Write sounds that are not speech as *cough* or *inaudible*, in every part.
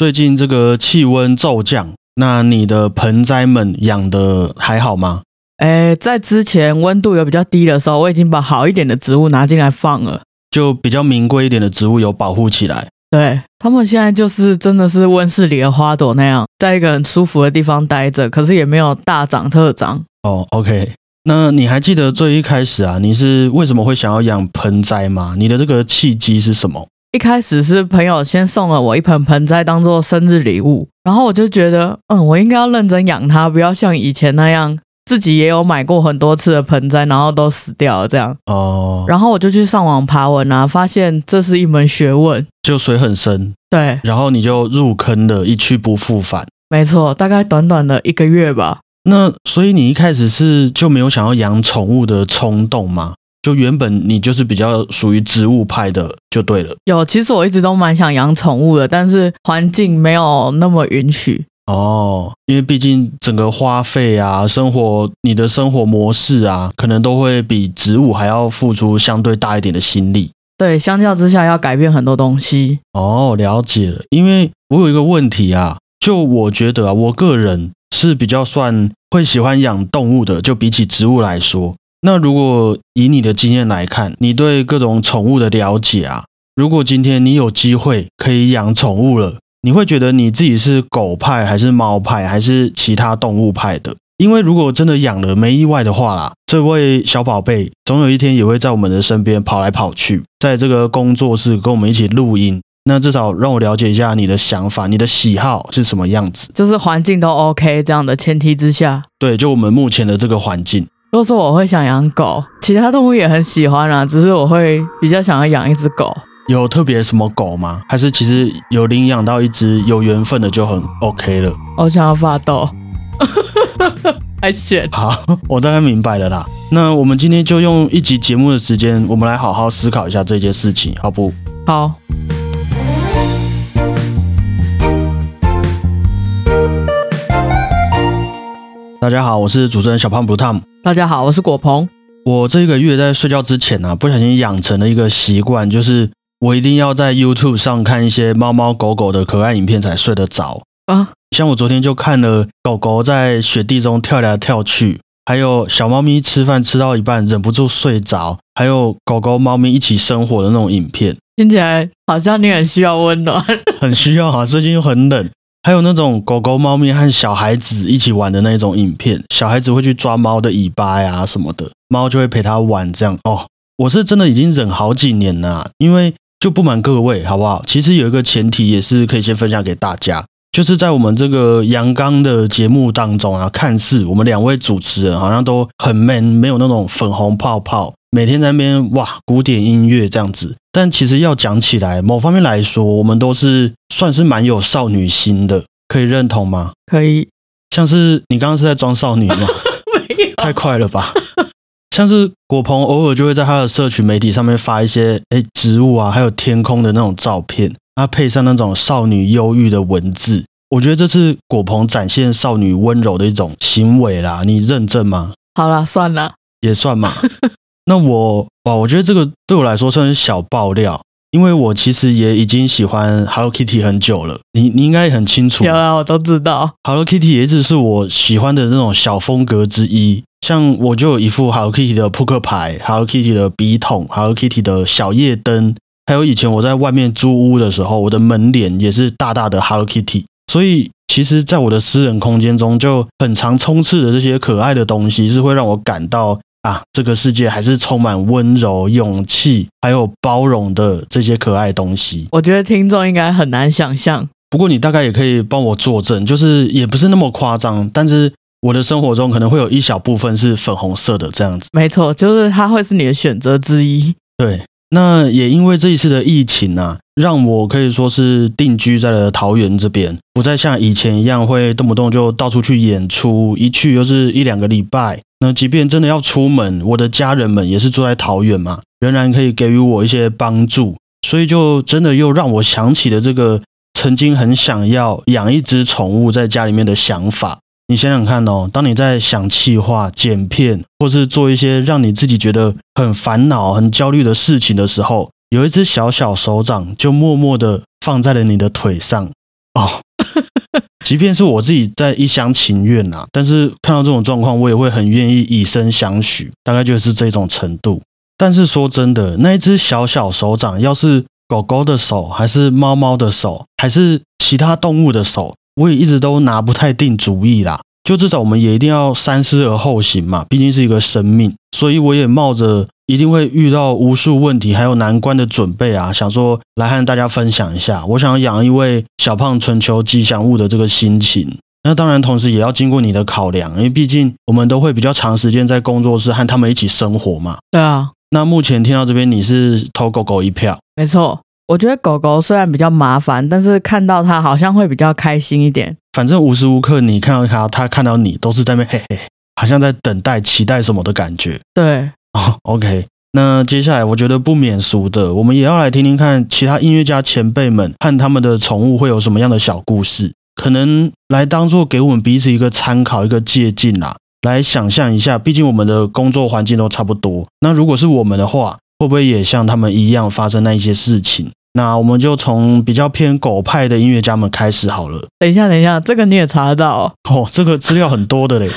最近这个气温骤降，那你的盆栽们养的还好吗？哎，在之前温度有比较低的时候，我已经把好一点的植物拿进来放了，就比较名贵一点的植物有保护起来。对他们现在就是真的是温室里的花朵那样，在一个很舒服的地方待着，可是也没有大长特长。哦，OK，那你还记得最一开始啊，你是为什么会想要养盆栽吗？你的这个契机是什么？一开始是朋友先送了我一盆盆栽当做生日礼物，然后我就觉得，嗯，我应该要认真养它，不要像以前那样。自己也有买过很多次的盆栽，然后都死掉了这样。哦，然后我就去上网爬文啊，发现这是一门学问，就水很深。对，然后你就入坑了，一去不复返。没错，大概短短的一个月吧。那所以你一开始是就没有想要养宠物的冲动吗？就原本你就是比较属于植物派的，就对了。有，其实我一直都蛮想养宠物的，但是环境没有那么允许。哦，因为毕竟整个花费啊，生活你的生活模式啊，可能都会比植物还要付出相对大一点的心力。对，相较之下要改变很多东西。哦，了解了。因为我有一个问题啊，就我觉得啊，我个人是比较算会喜欢养动物的，就比起植物来说。那如果以你的经验来看，你对各种宠物的了解啊，如果今天你有机会可以养宠物了。你会觉得你自己是狗派还是猫派还是其他动物派的？因为如果真的养了没意外的话啦，这位小宝贝总有一天也会在我们的身边跑来跑去，在这个工作室跟我们一起录音。那至少让我了解一下你的想法，你的喜好是什么样子？就是环境都 OK 这样的前提之下，对，就我们目前的这个环境。如果说我会想养狗，其他动物也很喜欢啊，只是我会比较想要养一只狗。有特别什么狗吗？还是其实有领养到一只有缘分的就很 OK 了？我想要发抖，*laughs* 还选好，我大概明白了啦。那我们今天就用一集节目的时间，我们来好好思考一下这件事情，好不？好。大家好，我是主持人小胖 Blue Tom。大家好，我是果鹏。我这个月在睡觉之前呢，不小心养成了一个习惯，就是。我一定要在 YouTube 上看一些猫猫狗狗的可爱影片才睡得着啊！像我昨天就看了狗狗在雪地中跳来跳去，还有小猫咪吃饭吃到一半忍不住睡着，还有狗狗猫咪一起生活的那种影片，听起来好像你很需要温暖，很需要啊！最近又很冷，还有那种狗狗猫咪和小孩子一起玩的那种影片，小孩子会去抓猫的尾巴呀什么的，猫就会陪他玩这样哦。我是真的已经忍好几年了，因为。就不瞒各位，好不好？其实有一个前提，也是可以先分享给大家，就是在我们这个阳刚的节目当中啊，看似我们两位主持人好像都很 man，没有那种粉红泡泡，每天在那边哇古典音乐这样子。但其实要讲起来，某方面来说，我们都是算是蛮有少女心的，可以认同吗？可以。像是你刚刚是在装少女吗？*laughs* 没有，太快了吧。像是果鹏偶尔就会在他的社群媒体上面发一些哎植物啊，还有天空的那种照片，那配上那种少女忧郁的文字，我觉得这是果鹏展现少女温柔的一种行为啦。你认证吗？好了，算了，也算嘛。*laughs* 那我哇，我觉得这个对我来说算是小爆料，因为我其实也已经喜欢 Hello Kitty 很久了。你你应该很清楚，有啊，我都知道 Hello Kitty 也一直是我喜欢的那种小风格之一。像我就有一副 Hello Kitty 的扑克牌，Hello Kitty 的笔筒，Hello Kitty 的小夜灯，还有以前我在外面租屋的时候，我的门帘也是大大的 Hello Kitty。所以其实，在我的私人空间中，就很常充斥的这些可爱的东西，是会让我感到啊，这个世界还是充满温柔、勇气，还有包容的这些可爱东西。我觉得听众应该很难想象，不过你大概也可以帮我作证，就是也不是那么夸张，但是。我的生活中可能会有一小部分是粉红色的这样子，没错，就是它会是你的选择之一。对，那也因为这一次的疫情啊，让我可以说是定居在了桃园这边，不再像以前一样会动不动就到处去演出，一去又是一两个礼拜。那即便真的要出门，我的家人们也是住在桃园嘛，仍然可以给予我一些帮助，所以就真的又让我想起了这个曾经很想要养一只宠物在家里面的想法。你想想看哦，当你在想气话、剪片，或是做一些让你自己觉得很烦恼、很焦虑的事情的时候，有一只小小手掌就默默的放在了你的腿上，哦。*laughs* 即便是我自己在一厢情愿啊，但是看到这种状况，我也会很愿意以身相许，大概就是这种程度。但是说真的，那一只小小手掌，要是狗狗的手，还是猫猫的手，还是其他动物的手，我也一直都拿不太定主意啦。就至少我们也一定要三思而后行嘛，毕竟是一个生命，所以我也冒着一定会遇到无数问题还有难关的准备啊，想说来和大家分享一下，我想要养一位小胖春秋吉祥物的这个心情。那当然，同时也要经过你的考量，因为毕竟我们都会比较长时间在工作室和他们一起生活嘛。对啊。那目前听到这边，你是投狗狗一票？没错，我觉得狗狗虽然比较麻烦，但是看到它好像会比较开心一点。反正无时无刻你看到它，它看到你都是在那嘿嘿，好像在等待、期待什么的感觉。对，哦，OK。那接下来我觉得不免俗的，我们也要来听听看其他音乐家前辈们和他们的宠物会有什么样的小故事，可能来当做给我们彼此一个参考、一个借鉴啦。来想象一下，毕竟我们的工作环境都差不多。那如果是我们的话，会不会也像他们一样发生那一些事情？那我们就从比较偏狗派的音乐家们开始好了。等一下，等一下，这个你也查得到哦？这个资料很多的嘞。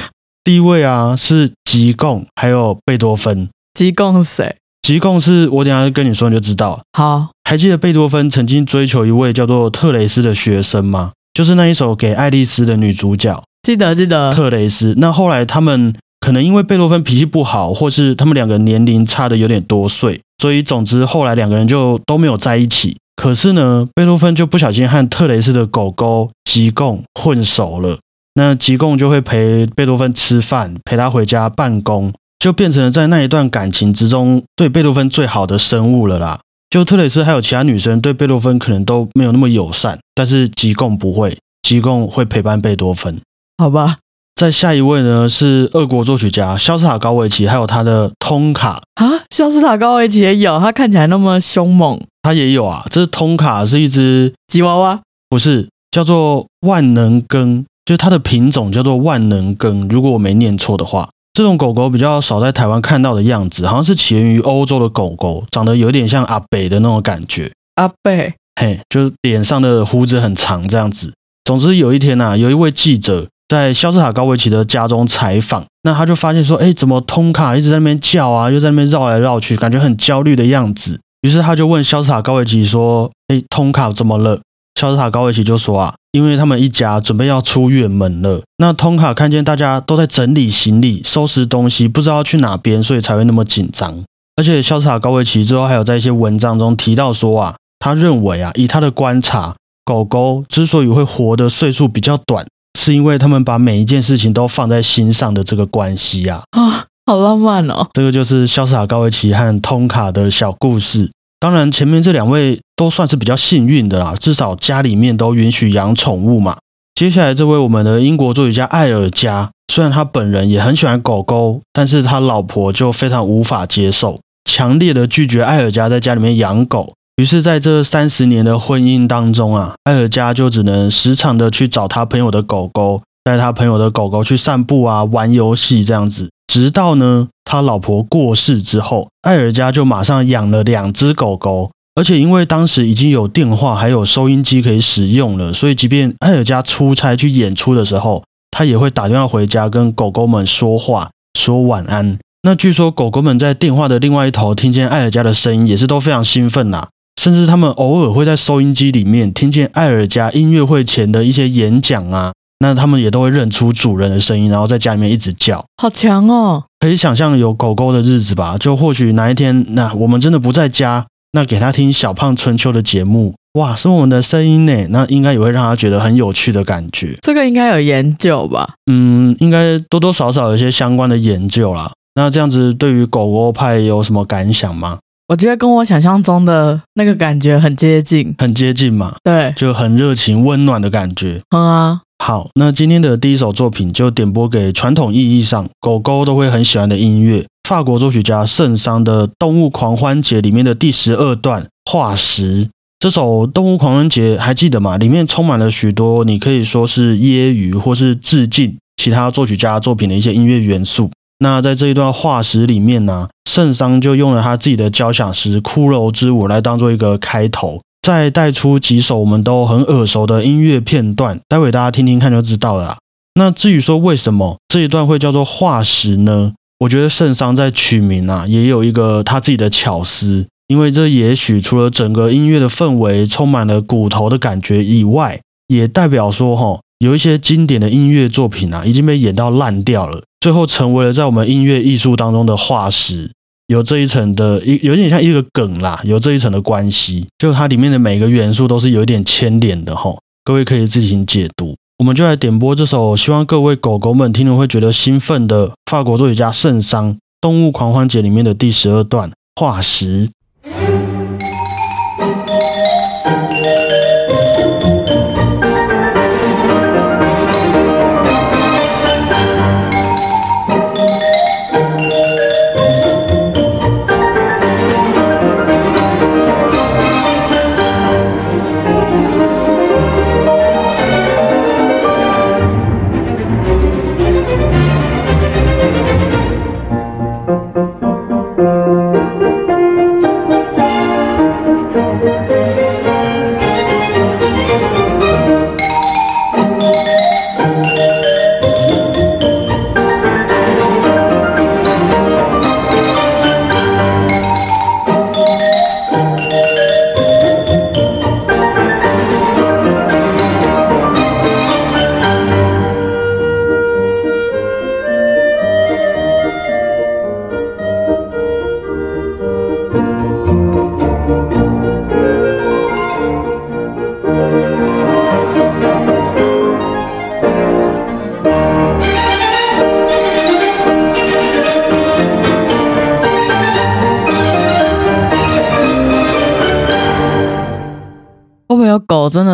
第一位啊是吉贡，还有贝多芬。吉贡是谁？吉贡是我等下跟你说你就知道。好，还记得贝多芬曾经追求一位叫做特蕾斯的学生吗？就是那一首给爱丽丝的女主角。记得记得特蕾斯。那后来他们可能因为贝多芬脾气不好，或是他们两个年龄差的有点多岁，所以总之后来两个人就都没有在一起。可是呢，贝多芬就不小心和特蕾斯的狗狗吉贡混熟了。那吉贡就会陪贝多芬吃饭，陪他回家办公，就变成了在那一段感情之中对贝多芬最好的生物了啦。就特蕾斯还有其他女生对贝多芬可能都没有那么友善，但是吉贡不会，吉贡会陪伴贝多芬。好吧，再下一位呢是俄国作曲家肖斯塔高维奇，还有他的通卡啊，肖斯塔高维奇也有，他看起来那么凶猛，他也有啊。这是通卡是一只吉娃娃，不是叫做万能根，就是它的品种叫做万能根。如果我没念错的话，这种狗狗比较少在台湾看到的样子，好像是起源于欧洲的狗狗，长得有点像阿北的那种感觉。阿北，嘿，就是脸上的胡子很长这样子。总之有一天呐，有一位记者。在肖斯塔高维奇的家中采访，那他就发现说，哎，怎么通卡一直在那边叫啊，又在那边绕来绕去，感觉很焦虑的样子。于是他就问肖斯塔高维奇说，哎，通卡怎么了？肖斯塔高维奇就说啊，因为他们一家准备要出远门了。那通卡看见大家都在整理行李、收拾东西，不知道去哪边，所以才会那么紧张。而且肖斯塔高维奇之后还有在一些文章中提到说啊，他认为啊，以他的观察，狗狗之所以会活的岁数比较短。是因为他们把每一件事情都放在心上的这个关系呀啊，好浪漫哦！这个就是肖斯塔高维奇和通卡的小故事。当然，前面这两位都算是比较幸运的啦，至少家里面都允许养宠物嘛。接下来这位我们的英国作曲家艾尔加，虽然他本人也很喜欢狗狗，但是他老婆就非常无法接受，强烈的拒绝艾尔加在家里面养狗。于是，在这三十年的婚姻当中啊，艾尔加就只能时常的去找他朋友的狗狗，带他朋友的狗狗去散步啊，玩游戏这样子。直到呢，他老婆过世之后，艾尔加就马上养了两只狗狗，而且因为当时已经有电话还有收音机可以使用了，所以即便艾尔加出差去演出的时候，他也会打电话回家跟狗狗们说话，说晚安。那据说狗狗们在电话的另外一头听见艾尔加的声音，也是都非常兴奋呐。甚至他们偶尔会在收音机里面听见艾尔加音乐会前的一些演讲啊，那他们也都会认出主人的声音，然后在家里面一直叫，好强哦！可以想象有狗狗的日子吧？就或许哪一天，那我们真的不在家，那给他听小胖春秋的节目，哇，是我们的声音呢，那应该也会让他觉得很有趣的感觉。这个应该有研究吧？嗯，应该多多少少有一些相关的研究啦。那这样子对于狗狗派有什么感想吗？我觉得跟我想象中的那个感觉很接近，很接近嘛，对，就很热情温暖的感觉。嗯啊，好，那今天的第一首作品就点播给传统意义上狗狗都会很喜欢的音乐，法国作曲家圣桑的《动物狂欢节》里面的第十二段化石。这首《动物狂欢节》还记得吗？里面充满了许多你可以说是揶揄或是致敬其他作曲家作品的一些音乐元素。那在这一段化石里面呢，圣桑就用了他自己的交响诗《骷髅之舞》来当做一个开头。再带出几首我们都很耳熟的音乐片段，待会大家听听看就知道了。那至于说为什么这一段会叫做化石呢？我觉得圣桑在取名啊，也有一个他自己的巧思，因为这也许除了整个音乐的氛围充满了骨头的感觉以外，也代表说哈，有一些经典的音乐作品啊，已经被演到烂掉了，最后成为了在我们音乐艺术当中的化石。有这一层的一有点像一个梗啦，有这一层的关系，就它里面的每个元素都是有一点牵连的哈。各位可以自行解读。我们就来点播这首，希望各位狗狗们听了会觉得兴奋的法国作曲家圣桑《动物狂欢节》里面的第十二段化石。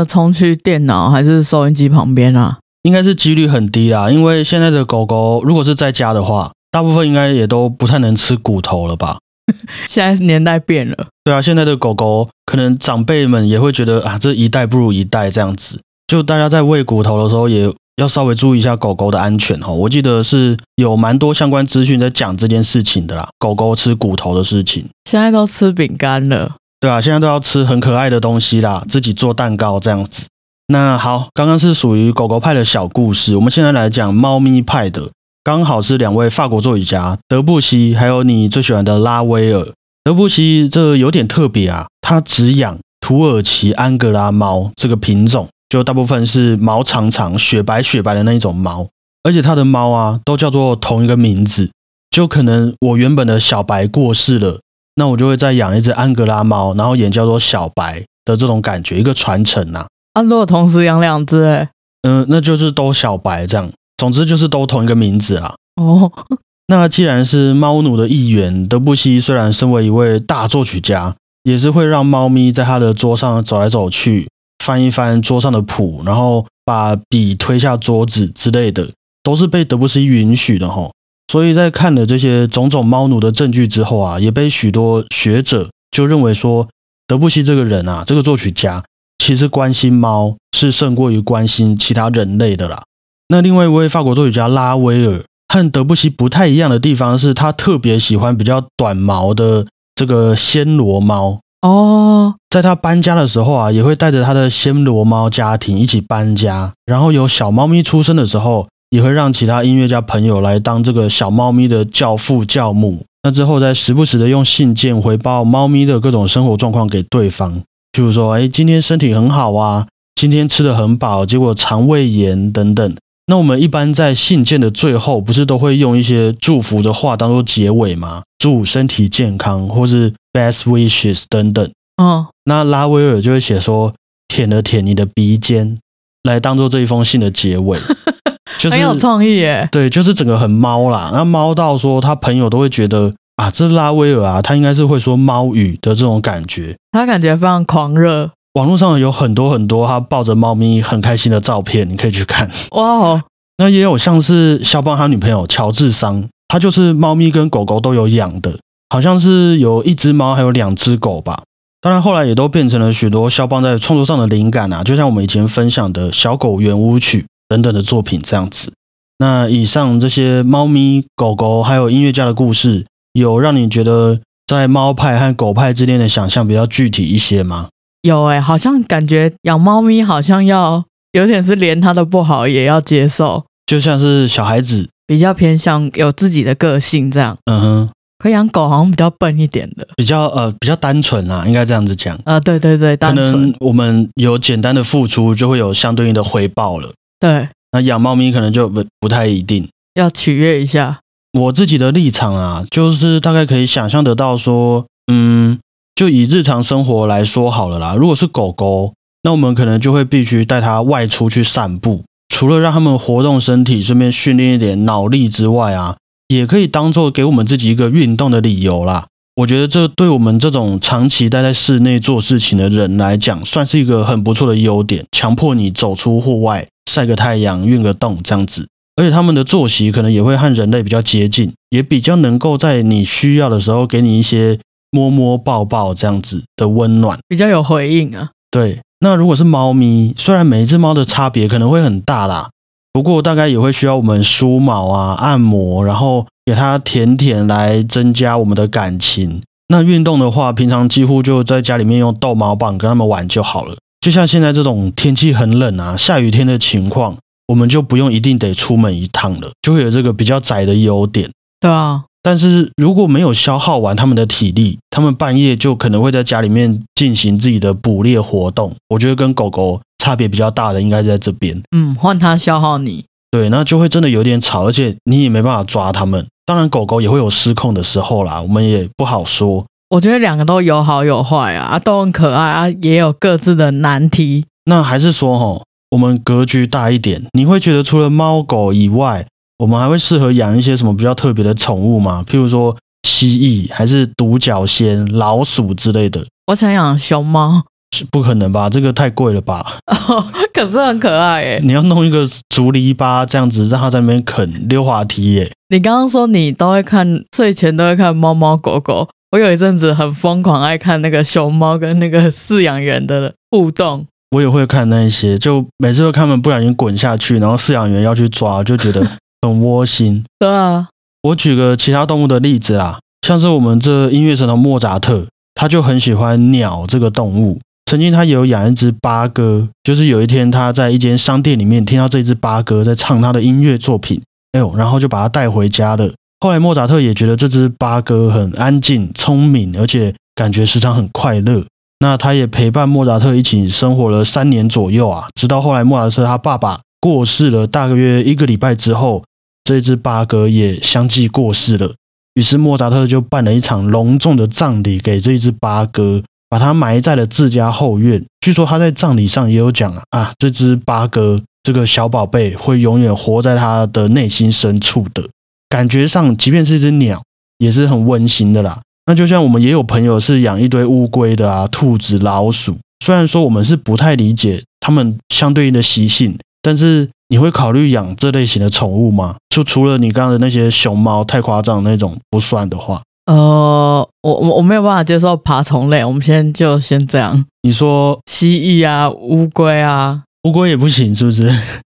冲去电脑还是收音机旁边啊？应该是几率很低啦，因为现在的狗狗如果是在家的话，大部分应该也都不太能吃骨头了吧？*laughs* 现在年代变了，对啊，现在的狗狗可能长辈们也会觉得啊，这一代不如一代这样子。就大家在喂骨头的时候，也要稍微注意一下狗狗的安全哈。我记得是有蛮多相关资讯在讲这件事情的啦，狗狗吃骨头的事情。现在都吃饼干了，对啊，现在都要吃很可爱的东西啦，自己做蛋糕这样子。那好，刚刚是属于狗狗派的小故事，我们现在来讲猫咪派的，刚好是两位法国作曲家德布西，还有你最喜欢的拉威尔。德布西这有点特别啊，他只养土耳其安哥拉猫这个品种，就大部分是毛长长、雪白雪白的那一种猫，而且他的猫啊都叫做同一个名字，就可能我原本的小白过世了，那我就会再养一只安哥拉猫，然后也叫做小白的这种感觉，一个传承呐、啊，如果同时养两只，哎，嗯，那就是都小白这样，总之就是都同一个名字啊。哦，*laughs* 那既然是猫奴的一员，德布西虽然身为一位大作曲家，也是会让猫咪在他的桌上走来走去，翻一翻桌上的谱，然后把笔推下桌子之类的，都是被德布西允许的吼。所以在看了这些种种猫奴的证据之后啊，也被许多学者就认为说，德布西这个人啊，这个作曲家其实关心猫是胜过于关心其他人类的啦。那另外一位法国作曲家拉威尔和德布西不太一样的地方是，他特别喜欢比较短毛的这个暹罗猫。哦，在他搬家的时候啊，也会带着他的暹罗猫家庭一起搬家。然后有小猫咪出生的时候，也会让其他音乐家朋友来当这个小猫咪的教父教母。那之后再时不时的用信件回报猫咪的各种生活状况给对方，譬如说，哎，今天身体很好啊，今天吃的很饱，结果肠胃炎等等。那我们一般在信件的最后，不是都会用一些祝福的话当做结尾吗？祝身体健康，或是 best wishes 等等。嗯，那拉威尔就会写说舔了舔你的鼻尖，来当做这一封信的结尾，*laughs* 就是很有创意耶。对，就是整个很猫啦。那猫到说他朋友都会觉得啊，这拉威尔啊，他应该是会说猫语的这种感觉。他感觉非常狂热，网络上有很多很多他抱着猫咪很开心的照片，你可以去看。哇哦，那也有像是肖邦他女朋友乔治桑，他就是猫咪跟狗狗都有养的，好像是有一只猫还有两只狗吧。当然后来也都变成了许多肖邦在创作上的灵感啊，就像我们以前分享的小狗圆舞曲等等的作品这样子。那以上这些猫咪、狗狗还有音乐家的故事，有让你觉得在猫派和狗派之间的想象比较具体一些吗？有哎、好像感觉养猫咪好像要有点是连它的不好也要接受，就像是小孩子，比较偏向有自己的个性这样。嗯哼，可养狗好像比较笨一点的，比较呃比较单纯啊，应该这样子讲。呃，对对对，可单纯能我们有简单的付出，就会有相对应的回报了。对，那养猫咪可能就不不太一定。要取悦一下。我自己的立场啊，就是大概可以想象得到说，嗯，就以日常生活来说好了啦。如果是狗狗，那我们可能就会必须带它外出去散步，除了让它们活动身体，顺便训练一点脑力之外啊，也可以当做给我们自己一个运动的理由啦。我觉得这对我们这种长期待在室内做事情的人来讲，算是一个很不错的优点，强迫你走出户外，晒个太阳，运个动这样子。而且他们的作息可能也会和人类比较接近，也比较能够在你需要的时候给你一些摸摸抱抱这样子的温暖。比较有回应啊。对，那如果是猫咪，虽然每一只猫的差别可能会很大啦，不过大概也会需要我们梳毛啊、按摩，然后给它舔舔来增加我们的感情。那运动的话，平常几乎就在家里面用逗猫棒跟它们玩就好了。就像现在这种天气很冷啊、下雨天的情况，我们就不用一定得出门一趟了，就会有这个比较窄的优点。对啊，但是如果没有消耗完他们的体力，他们半夜就可能会在家里面进行自己的捕猎活动。我觉得跟狗狗差别比较大的应该是在这边，嗯，换它消耗你。对，那就会真的有点吵，而且你也没办法抓它们。当然，狗狗也会有失控的时候啦，我们也不好说。我觉得两个都有好有坏啊，啊都很可爱啊，也有各自的难题。那还是说，吼，我们格局大一点，你会觉得除了猫狗以外，我们还会适合养一些什么比较特别的宠物吗？譬如说蜥蜴，还是独角仙、老鼠之类的？我想养熊猫，是不可能吧？这个太贵了吧？*laughs* 可是很可爱诶。你要弄一个竹篱笆这样子，让它在那边啃溜滑梯耶。你刚刚说你都会看睡前都会看猫猫狗狗，我有一阵子很疯狂爱看那个熊猫跟那个饲养员的互动。我也会看那一些，就每次都看他们不小心滚下去，然后饲养员要去抓，就觉得 *laughs* 很窝心。对啊，我举个其他动物的例子啦，像是我们这音乐神的莫扎特，他就很喜欢鸟这个动物。曾经他有养一只八哥，就是有一天他在一间商店里面听到这只八哥在唱他的音乐作品，哎呦，然后就把它带回家了。后来莫扎特也觉得这只八哥很安静、聪明，而且感觉时常很快乐。那他也陪伴莫扎特一起生活了三年左右啊，直到后来莫扎特他爸爸过世了，大约一个礼拜之后，这只八哥也相继过世了。于是莫扎特就办了一场隆重的葬礼给这一只八哥，把它埋在了自家后院。据说他在葬礼上也有讲啊，啊，这只八哥这个小宝贝会永远活在他的内心深处的。感觉上，即便是一只鸟，也是很温馨的啦。那就像我们也有朋友是养一堆乌龟的啊，兔子、老鼠。虽然说我们是不太理解它们相对应的习性，但是你会考虑养这类型的宠物吗？就除了你刚刚的那些熊猫太夸张那种不算的话，呃，我我我没有办法接受爬虫类，我们先就先这样。你说蜥蜴啊，乌龟啊，乌龟也不行，是不是？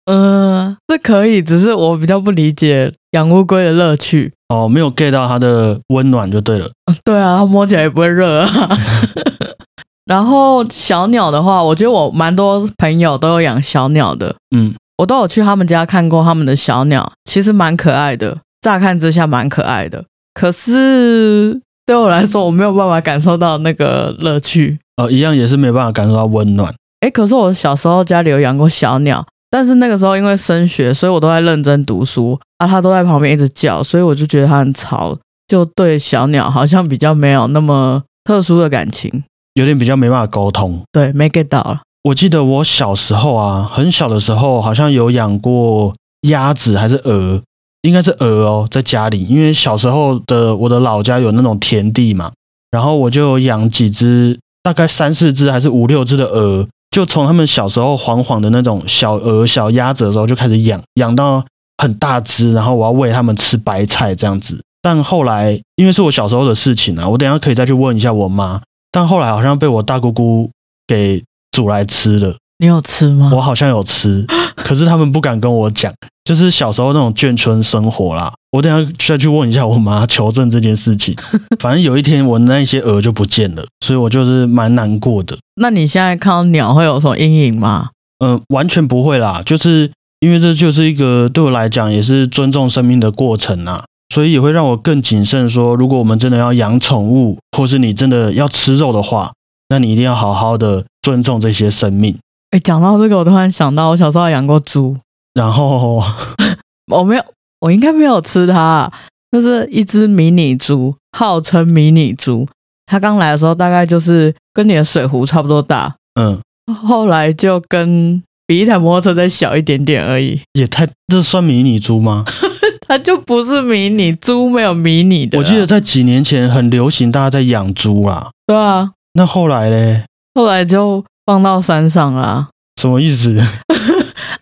嗯、这可以，只是我比较不理解养乌龟的乐趣。哦，没有 get 到它的温暖就对了。对啊，它摸起来也不会热啊。*laughs* 然后小鸟的话，我觉得我蛮多朋友都有养小鸟的，嗯，我都有去他们家看过他们的小鸟，其实蛮可爱的，乍看之下蛮可爱的。可是对我来说，我没有办法感受到那个乐趣。哦，一样也是没办法感受到温暖。诶，可是我小时候家里有养过小鸟，但是那个时候因为升学，所以我都在认真读书啊，它都在旁边一直叫，所以我就觉得它很吵，就对小鸟好像比较没有那么特殊的感情。有点比较没办法沟通。对，没 get 到了。我记得我小时候啊，很小的时候好像有养过鸭子还是鹅，应该是鹅哦，在家里，因为小时候的我的老家有那种田地嘛，然后我就养几只，大概三四只还是五六只的鹅，就从他们小时候黄黄的那种小鹅、小鸭子的时候就开始养，养到很大只，然后我要喂它们吃白菜这样子。但后来因为是我小时候的事情啊，我等下可以再去问一下我妈。但后来好像被我大姑姑给煮来吃了。你有吃吗？我好像有吃，*laughs* 可是他们不敢跟我讲，就是小时候那种眷村生活啦。我等下再去问一下我妈 *laughs* 求证这件事情。反正有一天我那些鹅就不见了，所以我就是蛮难过的。那你现在看到鸟会有什么阴影吗？嗯，完全不会啦，就是因为这就是一个对我来讲也是尊重生命的过程啊，所以也会让我更谨慎。说如果我们真的要养宠物，或是你真的要吃肉的话，那你一定要好好的尊重这些生命。哎，讲到这个，我突然想到，我小时候养过猪，然后 *laughs* 我没有，我应该没有吃它，那是一只迷你猪，号称迷你猪。它刚来的时候大概就是跟你的水壶差不多大，嗯，后来就跟比一台摩托车再小一点点而已。也太这算迷你猪吗？*laughs* 它就不是迷你猪，没有迷你的。我记得在几年前很流行，大家在养猪啦。对啊，那后来嘞？后来就。放到山上啦？什么意思？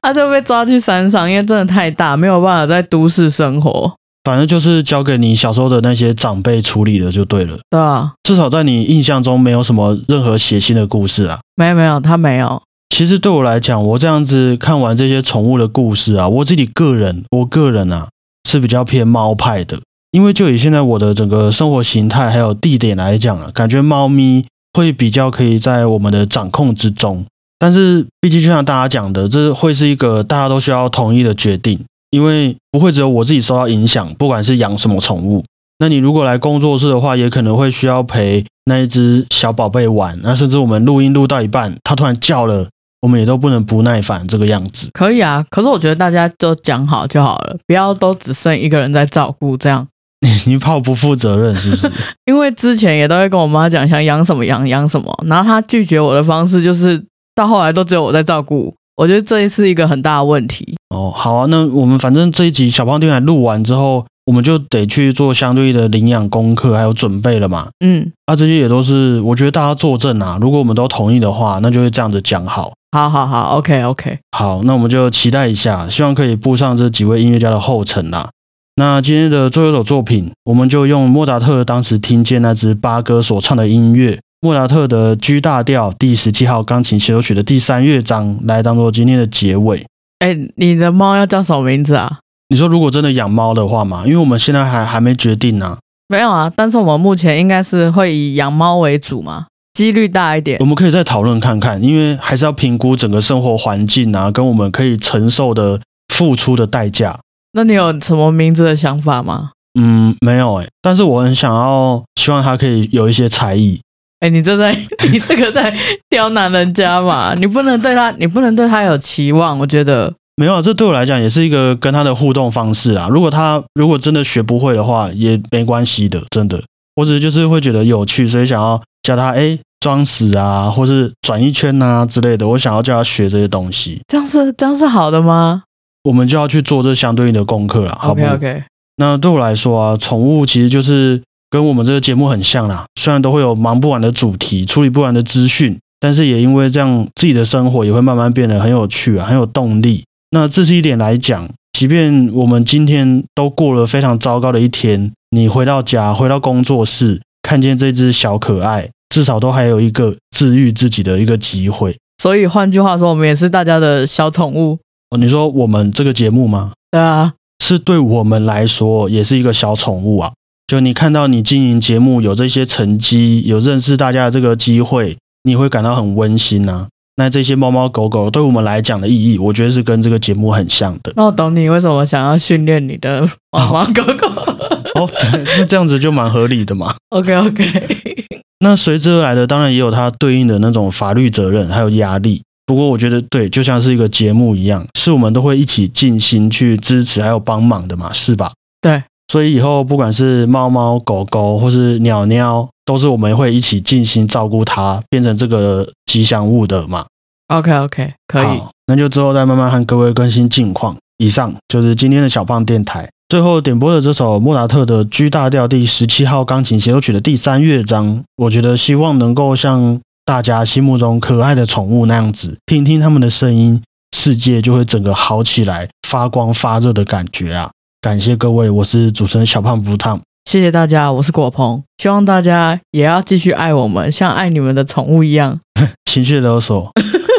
他 *laughs* 就被抓去山上，因为真的太大，没有办法在都市生活。反正就是交给你小时候的那些长辈处理的就对了。对啊，至少在你印象中没有什么任何血腥的故事啊。没有没有，他没有。其实对我来讲，我这样子看完这些宠物的故事啊，我自己个人，我个人啊是比较偏猫派的，因为就以现在我的整个生活形态还有地点来讲啊，感觉猫咪。会比较可以在我们的掌控之中，但是毕竟就像大家讲的，这会是一个大家都需要同意的决定，因为不会只有我自己受到影响，不管是养什么宠物，那你如果来工作室的话，也可能会需要陪那一只小宝贝玩，那甚至我们录音录到一半，它突然叫了，我们也都不能不耐烦这个样子。可以啊，可是我觉得大家都讲好就好了，不要都只剩一个人在照顾这样。*laughs* 你怕我不负责任是不是？*laughs* 因为之前也都会跟我妈讲想养什么养养什么，然后她拒绝我的方式就是到后来都只有我在照顾，我觉得这是一个很大的问题。哦，好啊，那我们反正这一集小胖电台录完之后，我们就得去做相对的领养功课还有准备了嘛。嗯，啊，这些也都是我觉得大家作证啊，如果我们都同意的话，那就会这样子讲好。好好好，OK OK，好，那我们就期待一下，希望可以步上这几位音乐家的后尘啦。那今天的最后一首作品，我们就用莫扎特当时听见那只八哥所唱的音乐，莫扎特的 G 大调第十七号钢琴协奏曲的第三乐章来当做今天的结尾。哎，你的猫要叫什么名字啊？你说如果真的养猫的话嘛，因为我们现在还还没决定呢。没有啊，但是我们目前应该是会以养猫为主嘛，几率大一点。我们可以再讨论看看，因为还是要评估整个生活环境啊，跟我们可以承受的付出的代价。那你有什么名字的想法吗？嗯，没有哎，但是我很想要，希望他可以有一些才艺。哎，你这在 *laughs* 你这个在刁难人家嘛？你不能对他，你不能对他有期望。我觉得没有，这对我来讲也是一个跟他的互动方式啊。如果他如果真的学不会的话，也没关系的，真的。我只是就是会觉得有趣，所以想要教他哎装死啊，或是转一圈啊之类的。我想要叫他学这些东西，这样是这样是好的吗？我们就要去做这相对应的功课了，好不？OK，那对我来说啊，宠物其实就是跟我们这个节目很像啦。虽然都会有忙不完的主题、处理不完的资讯，但是也因为这样，自己的生活也会慢慢变得很有趣啊，很有动力。那这是一点来讲，即便我们今天都过了非常糟糕的一天，你回到家、回到工作室，看见这只小可爱，至少都还有一个治愈自己的一个机会。所以换句话说，我们也是大家的小宠物。你说我们这个节目吗？对啊，是对我们来说也是一个小宠物啊。就你看到你经营节目有这些成绩，有认识大家的这个机会，你会感到很温馨呐。那这些猫猫狗狗对我们来讲的意义，我觉得是跟这个节目很像的。那我懂你为什么想要训练你的猫猫狗狗。*laughs* 哦，对，那这样子就蛮合理的嘛。*laughs* OK OK。那随之而来的，当然也有它对应的那种法律责任，还有压力。不过我觉得对，就像是一个节目一样，是我们都会一起尽心去支持还有帮忙的嘛，是吧？对，所以以后不管是猫猫狗狗或是鸟鸟，都是我们会一起尽心照顾它，变成这个吉祥物的嘛。OK OK，可以，那就之后再慢慢和各位更新近况。以上就是今天的小胖电台，最后点播的这首莫扎特的 G 大调第十七号钢琴协奏曲的第三乐章，我觉得希望能够像。大家心目中可爱的宠物那样子，听听他们的声音，世界就会整个好起来，发光发热的感觉啊！感谢各位，我是主持人小胖不烫，谢谢大家，我是果鹏，希望大家也要继续爱我们，像爱你们的宠物一样。*laughs* 情绪勒索。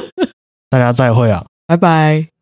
*laughs* 大家再会啊。拜拜。